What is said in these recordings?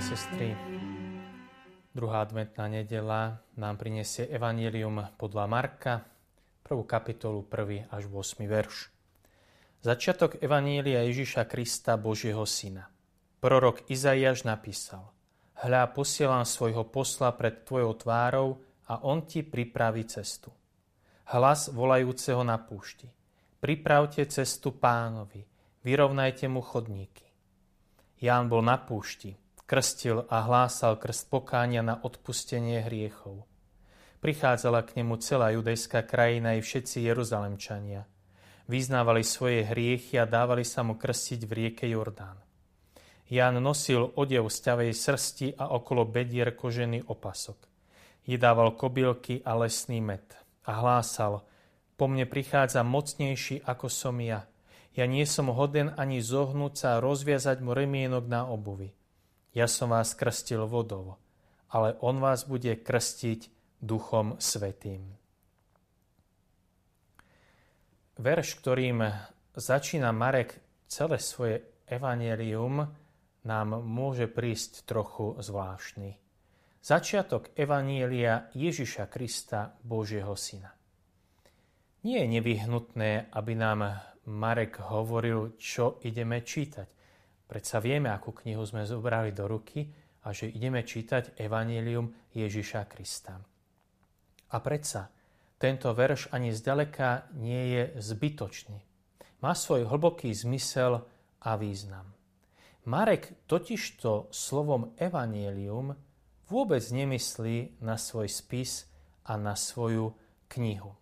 a sestry, druhá adventná nedela nám prinesie Evangelium podľa Marka, prvú kapitolu, 1. až 8. verš. Začiatok Evanielia Ježiša Krista, Božieho Syna. Prorok Izaiáš napísal Hľa, posielam svojho posla pred tvojou tvárou a on ti pripraví cestu. Hlas volajúceho na púšti. Pripravte cestu pánovi, vyrovnajte mu chodníky. Ján bol na púšti, krstil a hlásal krst pokánia na odpustenie hriechov. Prichádzala k nemu celá judejská krajina i všetci Jeruzalemčania. Vyznávali svoje hriechy a dávali sa mu krstiť v rieke Jordán. Ján nosil odev z ťavej srsti a okolo bedier kožený opasok. Jedával kobylky a lesný med a hlásal, po mne prichádza mocnejší ako som ja – ja nie som hoden ani zohnúť sa a rozviazať mu remienok na obuvi. Ja som vás krstil vodou, ale on vás bude krstiť Duchom Svetým. Verš, ktorým začína Marek celé svoje evanelium, nám môže prísť trochu zvláštny. Začiatok evanielia Ježiša Krista, Božieho Syna. Nie je nevyhnutné, aby nám Marek hovoril, čo ideme čítať. Predsa vieme, akú knihu sme zobrali do ruky a že ideme čítať Evangelium Ježiša Krista. A predsa tento verš ani zďaleka nie je zbytočný. Má svoj hlboký zmysel a význam. Marek totižto slovom Evangelium vôbec nemyslí na svoj spis a na svoju knihu.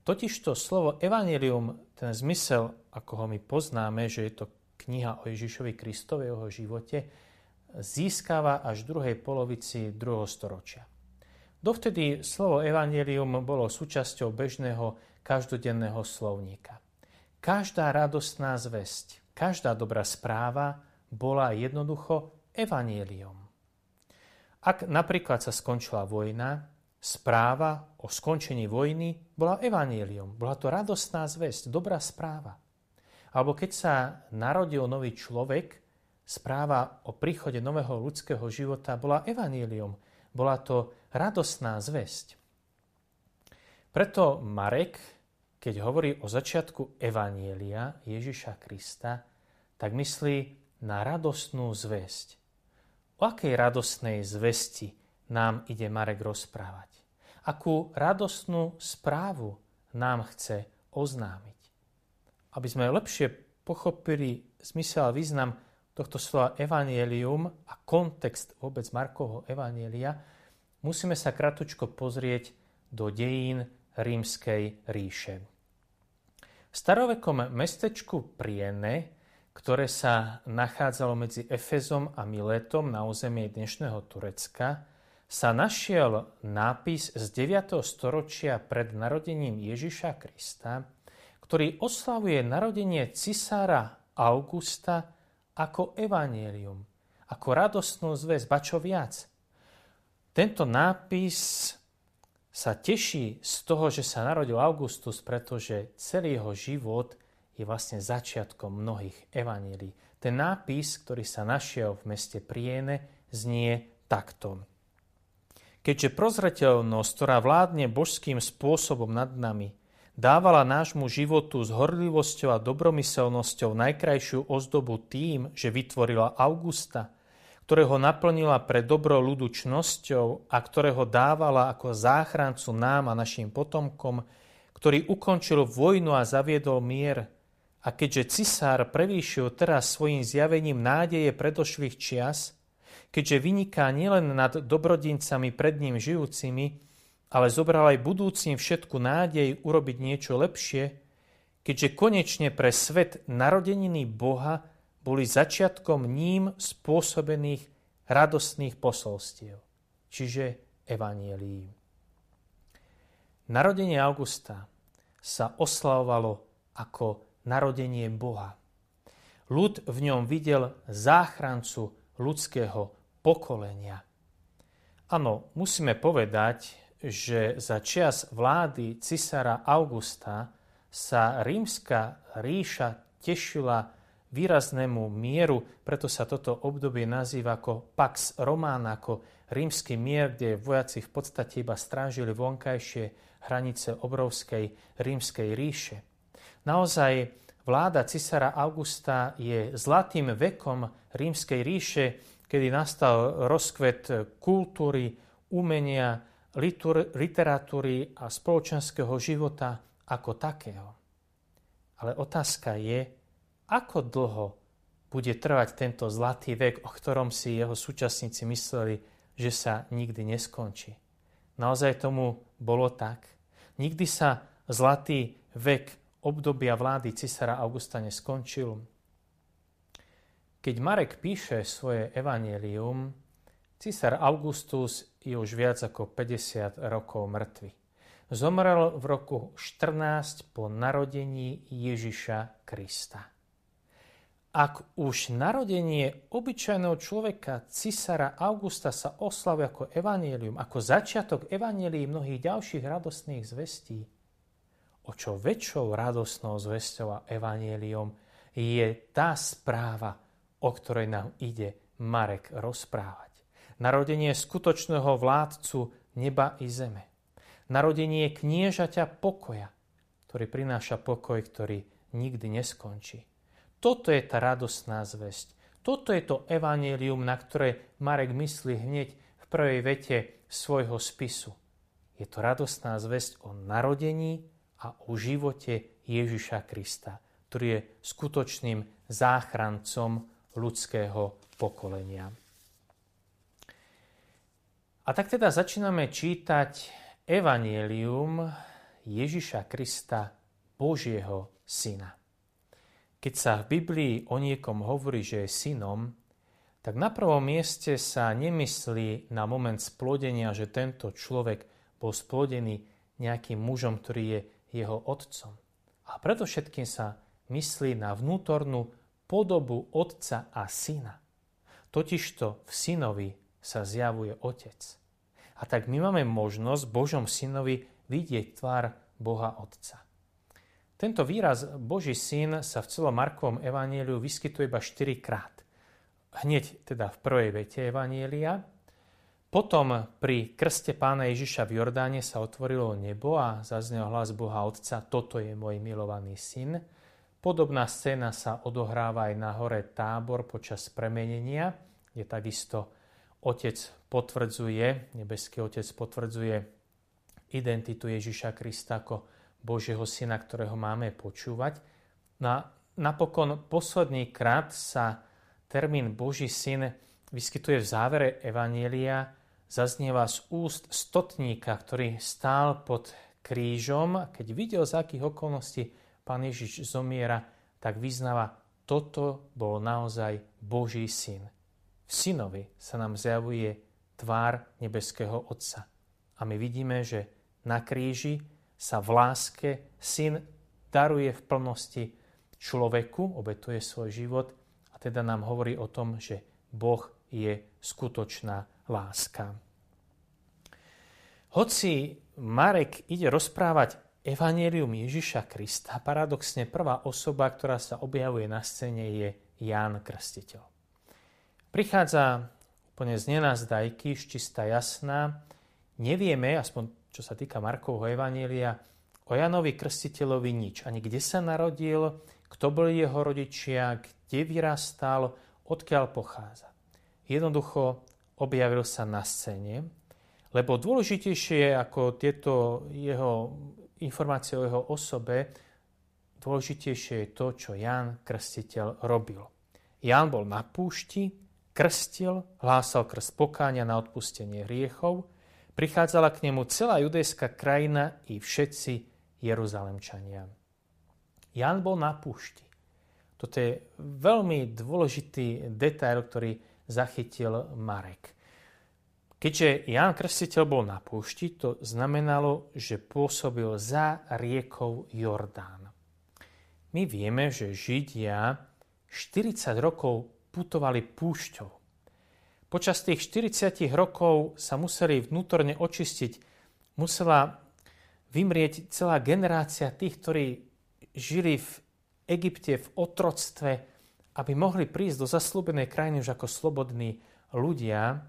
Totižto slovo evanelium, ten zmysel, ako ho my poznáme, že je to kniha o Ježišovi Kristovi, jeho živote, získava až v druhej polovici druhého storočia. Dovtedy slovo evanelium bolo súčasťou bežného každodenného slovníka. Každá radostná zväzť, každá dobrá správa bola jednoducho evanelium. Ak napríklad sa skončila vojna, správa o skončení vojny bola evanílium. Bola to radostná zväzť, dobrá správa. Alebo keď sa narodil nový človek, správa o príchode nového ľudského života bola evanílium. Bola to radostná zväzť. Preto Marek, keď hovorí o začiatku evanielia Ježiša Krista, tak myslí na radostnú zväzť. O akej radostnej zvesti nám ide Marek rozprávať? akú radostnú správu nám chce oznámiť. Aby sme lepšie pochopili zmysel a význam tohto slova evanielium a kontext vôbec Markovho evanielia, musíme sa kratučko pozrieť do dejín rímskej ríše. V starovekom mestečku Priene, ktoré sa nachádzalo medzi Efezom a Miletom na území dnešného Turecka, sa našiel nápis z 9. storočia pred narodením Ježiša Krista, ktorý oslavuje narodenie cisára Augusta ako evanielium, ako radostnú zväz, ba čo viac. Tento nápis sa teší z toho, že sa narodil Augustus, pretože celý jeho život je vlastne začiatkom mnohých evanielí. Ten nápis, ktorý sa našiel v meste Priene, znie takto. Keďže prozreteľnosť, ktorá vládne božským spôsobom nad nami, dávala nášmu životu s horlivosťou a dobromyselnosťou najkrajšiu ozdobu tým, že vytvorila Augusta, ktorého naplnila pre dobro ľudu čnosťou a ktorého dávala ako záchrancu nám a našim potomkom, ktorý ukončil vojnu a zaviedol mier. A keďže cisár prevýšil teraz svojim zjavením nádeje predošlých čias, keďže vyniká nielen nad dobrodincami pred ním žijúcimi, ale zobral aj budúcim všetku nádej urobiť niečo lepšie, keďže konečne pre svet narodeniny Boha boli začiatkom ním spôsobených radostných posolstiev, čiže evanielí. Narodenie Augusta sa oslavovalo ako narodenie Boha. Ľud v ňom videl záchrancu ľudského pokolenia. Áno, musíme povedať, že za čias vlády cisára Augusta sa rímska ríša tešila výraznému mieru, preto sa toto obdobie nazýva ako Pax Romana, ako rímsky mier, kde vojaci v podstate iba strážili vonkajšie hranice obrovskej rímskej ríše. Naozaj vláda cisára Augusta je zlatým vekom rímskej ríše, kedy nastal rozkvet kultúry, umenia, literatúry a spoločenského života ako takého. Ale otázka je, ako dlho bude trvať tento zlatý vek, o ktorom si jeho súčasníci mysleli, že sa nikdy neskončí. Naozaj tomu bolo tak. Nikdy sa zlatý vek obdobia vlády cisára Augusta neskončil. Keď Marek píše svoje evanelium, Cisár Augustus je už viac ako 50 rokov mŕtvy. Zomrel v roku 14 po narodení Ježiša Krista. Ak už narodenie obyčajného človeka cisára Augusta sa oslavuje ako evanielium, ako začiatok evanielii mnohých ďalších radostných zvestí, o čo väčšou radosnou zvesťou a evanielium je tá správa, o ktorej nám ide Marek rozprávať. Narodenie skutočného vládcu neba i zeme. Narodenie kniežaťa pokoja, ktorý prináša pokoj, ktorý nikdy neskončí. Toto je tá radostná zväzť. Toto je to evanílium, na ktoré Marek myslí hneď v prvej vete svojho spisu. Je to radostná zväzť o narodení a o živote Ježiša Krista, ktorý je skutočným záchrancom ľudského pokolenia. A tak teda začíname čítať Evangelium Ježiša Krista, Božieho syna. Keď sa v Biblii o niekom hovorí, že je synom, tak na prvom mieste sa nemyslí na moment splodenia, že tento človek bol splodený nejakým mužom, ktorý je jeho otcom. A preto všetkým sa myslí na vnútornú podobu otca a syna. Totižto v synovi sa zjavuje otec. A tak my máme možnosť Božom synovi vidieť tvár Boha Otca. Tento výraz Boží syn sa v celom Markovom evaníliu vyskytuje iba 4 krát. Hneď teda v prvej vete evanília, potom pri krste pána Ježiša v Jordáne sa otvorilo nebo a zaznel hlas Boha Otca, toto je môj milovaný syn. Podobná scéna sa odohráva aj na hore tábor počas premenenia, kde takisto Otec potvrdzuje, nebeský Otec potvrdzuje identitu Ježiša Krista ako Božieho Syna, ktorého máme počúvať. Na, napokon posledný krát sa termín Boží Syn vyskytuje v závere Evanielia, zaznieva z úst stotníka, ktorý stál pod krížom. Keď videl, z akých okolností pán Ježiš zomiera, tak vyznáva, toto bol naozaj Boží syn. V synovi sa nám zjavuje tvár nebeského Otca. A my vidíme, že na kríži sa v láske syn daruje v plnosti človeku, obetuje svoj život a teda nám hovorí o tom, že Boh je skutočná láska. Hoci Marek ide rozprávať Evangelium Ježiša Krista, paradoxne prvá osoba, ktorá sa objavuje na scéne, je Ján Krstiteľ. Prichádza úplne z nenazdajky, čistá jasná. Nevieme, aspoň čo sa týka Markovho Evanielia, o Janovi Krstiteľovi nič. Ani kde sa narodil, kto boli jeho rodičia, kde vyrastal, odkiaľ pochádza. Jednoducho objavil sa na scéne, lebo dôležitejšie ako tieto jeho informácie o jeho osobe, dôležitejšie je to, čo Jan Krstiteľ robil. Jan bol na púšti, krstil, hlásal krst pokáňa na odpustenie hriechov, prichádzala k nemu celá judejská krajina i všetci Jeruzalemčania. Jan bol na púšti. Toto je veľmi dôležitý detail, ktorý zachytil Marek. Keďže Jan Krstiteľ bol na púšti, to znamenalo, že pôsobil za riekou Jordán. My vieme, že Židia 40 rokov putovali púšťou. Počas tých 40 rokov sa museli vnútorne očistiť, musela vymrieť celá generácia tých, ktorí žili v Egypte v otroctve aby mohli prísť do zaslúbenej krajiny už ako slobodní ľudia,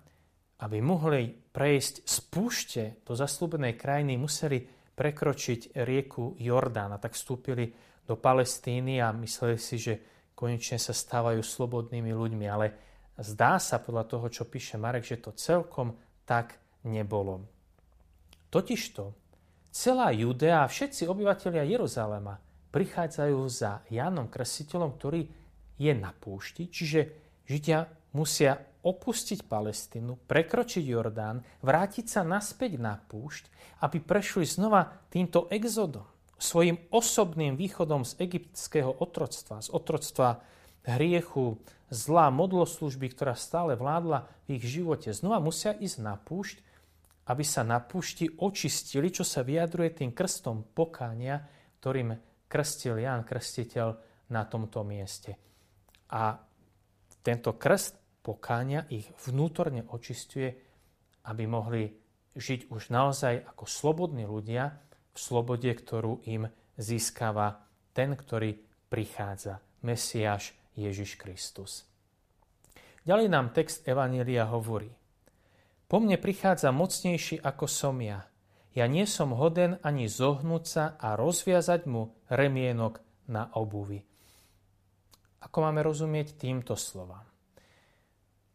aby mohli prejsť z púšte do zaslúbenej krajiny, museli prekročiť rieku Jordán a tak vstúpili do Palestíny a mysleli si, že konečne sa stávajú slobodnými ľuďmi. Ale zdá sa podľa toho, čo píše Marek, že to celkom tak nebolo. Totižto celá Judea a všetci obyvateľia Jeruzalema prichádzajú za Jánom Krsiteľom, ktorý je na púšti, čiže Židia musia opustiť Palestínu, prekročiť Jordán, vrátiť sa naspäť na púšť, aby prešli znova týmto exodom, svojim osobným východom z egyptského otroctva, z otroctva hriechu, zlá modloslužby, ktorá stále vládla v ich živote. Znova musia ísť na púšť, aby sa na púšti očistili, čo sa vyjadruje tým krstom pokánia, ktorým krstil Ján Krstiteľ na tomto mieste. A tento krst pokánia ich vnútorne očistuje, aby mohli žiť už naozaj ako slobodní ľudia v slobode, ktorú im získava ten, ktorý prichádza, Mesiáš Ježiš Kristus. Ďalej nám text Evanília hovorí. Po mne prichádza mocnejší ako som ja. Ja nie som hoden ani zohnúť sa a rozviazať mu remienok na obuvi. Ako máme rozumieť týmto slovám?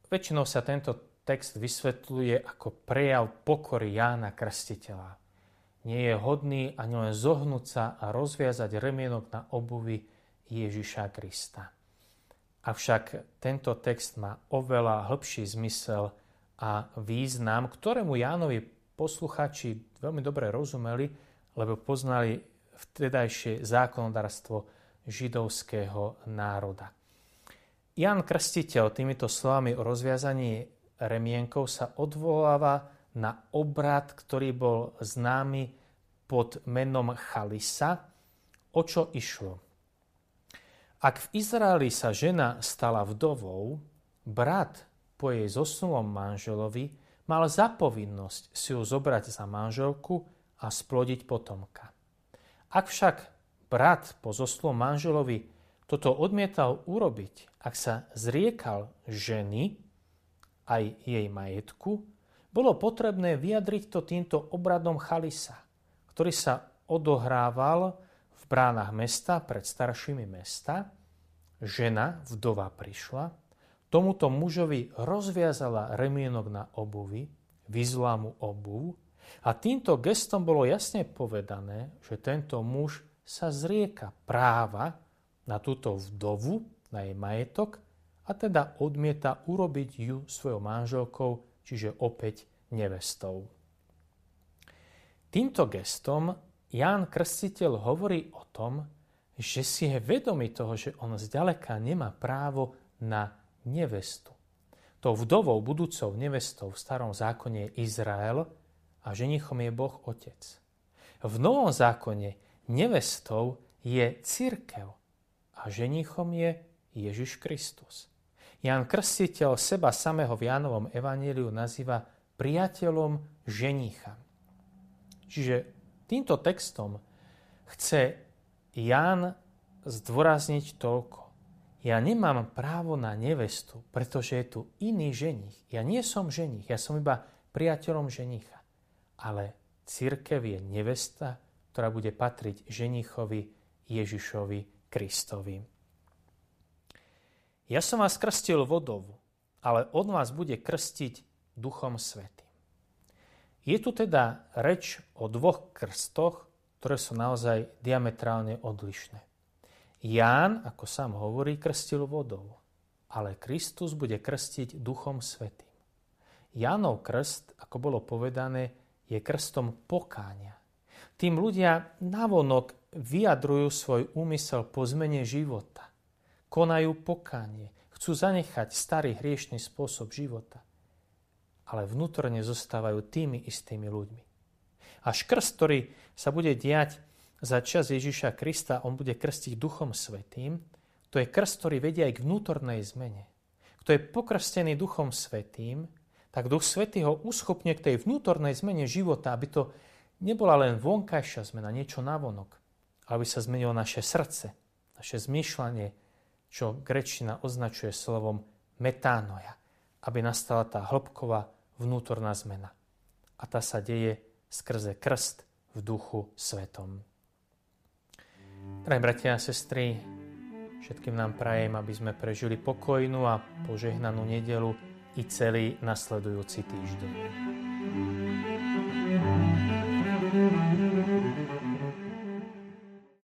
Väčšinou sa tento text vysvetľuje ako prejav pokory Jána Krstiteľa. Nie je hodný ani len zohnúť sa a rozviazať remienok na obuvi Ježiša Krista. Avšak tento text má oveľa hĺbší zmysel a význam, ktorému Jánovi posluchači veľmi dobre rozumeli, lebo poznali vtedajšie zákonodárstvo židovského národa. Jan Krstiteľ týmito slovami o rozviazaní remienkov sa odvoláva na obrad, ktorý bol známy pod menom Chalisa. O čo išlo? Ak v Izraeli sa žena stala vdovou, brat po jej zosnulom manželovi mal zapovinnosť si ju zobrať za manželku a splodiť potomka. Ak však brat po zosnulom manželovi toto odmietal urobiť, ak sa zriekal ženy aj jej majetku, bolo potrebné vyjadriť to týmto obradom chalisa, ktorý sa odohrával v bránach mesta pred staršími mesta. Žena, vdova, prišla, tomuto mužovi rozviazala remienok na obuvi, vyzvala mu obuv a týmto gestom bolo jasne povedané, že tento muž sa zrieka práva na túto vdovu, na jej majetok a teda odmieta urobiť ju svojou manželkou, čiže opäť nevestou. Týmto gestom Ján Krstiteľ hovorí o tom, že si je vedomý toho, že on zďaleka nemá právo na nevestu. Tou vdovou, budúcou nevestou v starom zákone je Izrael a ženichom je Boh Otec. V novom zákone nevestou je církev a ženichom je Ježiš Kristus. Jan Krstiteľ seba samého v Jánovom evaníliu nazýva priateľom ženicha. Čiže týmto textom chce Ján zdôrazniť toľko. Ja nemám právo na nevestu, pretože je tu iný ženich. Ja nie som ženich, ja som iba priateľom ženicha. Ale církev je nevesta, ktorá bude patriť ženichovi Ježišovi Kristovi. Ja som vás krstil vodou, ale od vás bude krstiť Duchom Svetým. Je tu teda reč o dvoch krstoch, ktoré sú naozaj diametrálne odlišné. Ján, ako sám hovorí, krstil vodou, ale Kristus bude krstiť Duchom Svetým. Jánov krst, ako bolo povedané, je krstom pokáňa. Tým ľudia navonok vyjadrujú svoj úmysel po zmene života. Konajú pokánie, chcú zanechať starý hriešný spôsob života. Ale vnútorne zostávajú tými istými ľuďmi. Až krst, ktorý sa bude diať za čas Ježiša Krista on bude krstiť Duchom Svetým, to je krst, ktorý vedia aj k vnútornej zmene. Kto je pokrstený Duchom Svetým, tak Duch Svetý ho uschopne k tej vnútornej zmene života, aby to nebola len vonkajšia zmena, niečo navonok, aby sa zmenilo naše srdce, naše zmýšľanie, čo grečina označuje slovom metánoja, aby nastala tá hĺbková vnútorná zmena. A tá sa deje skrze krst v duchu svetom. Drahí bratia a sestry, všetkým nám prajem, aby sme prežili pokojnú a požehnanú nedelu i celý nasledujúci týždeň.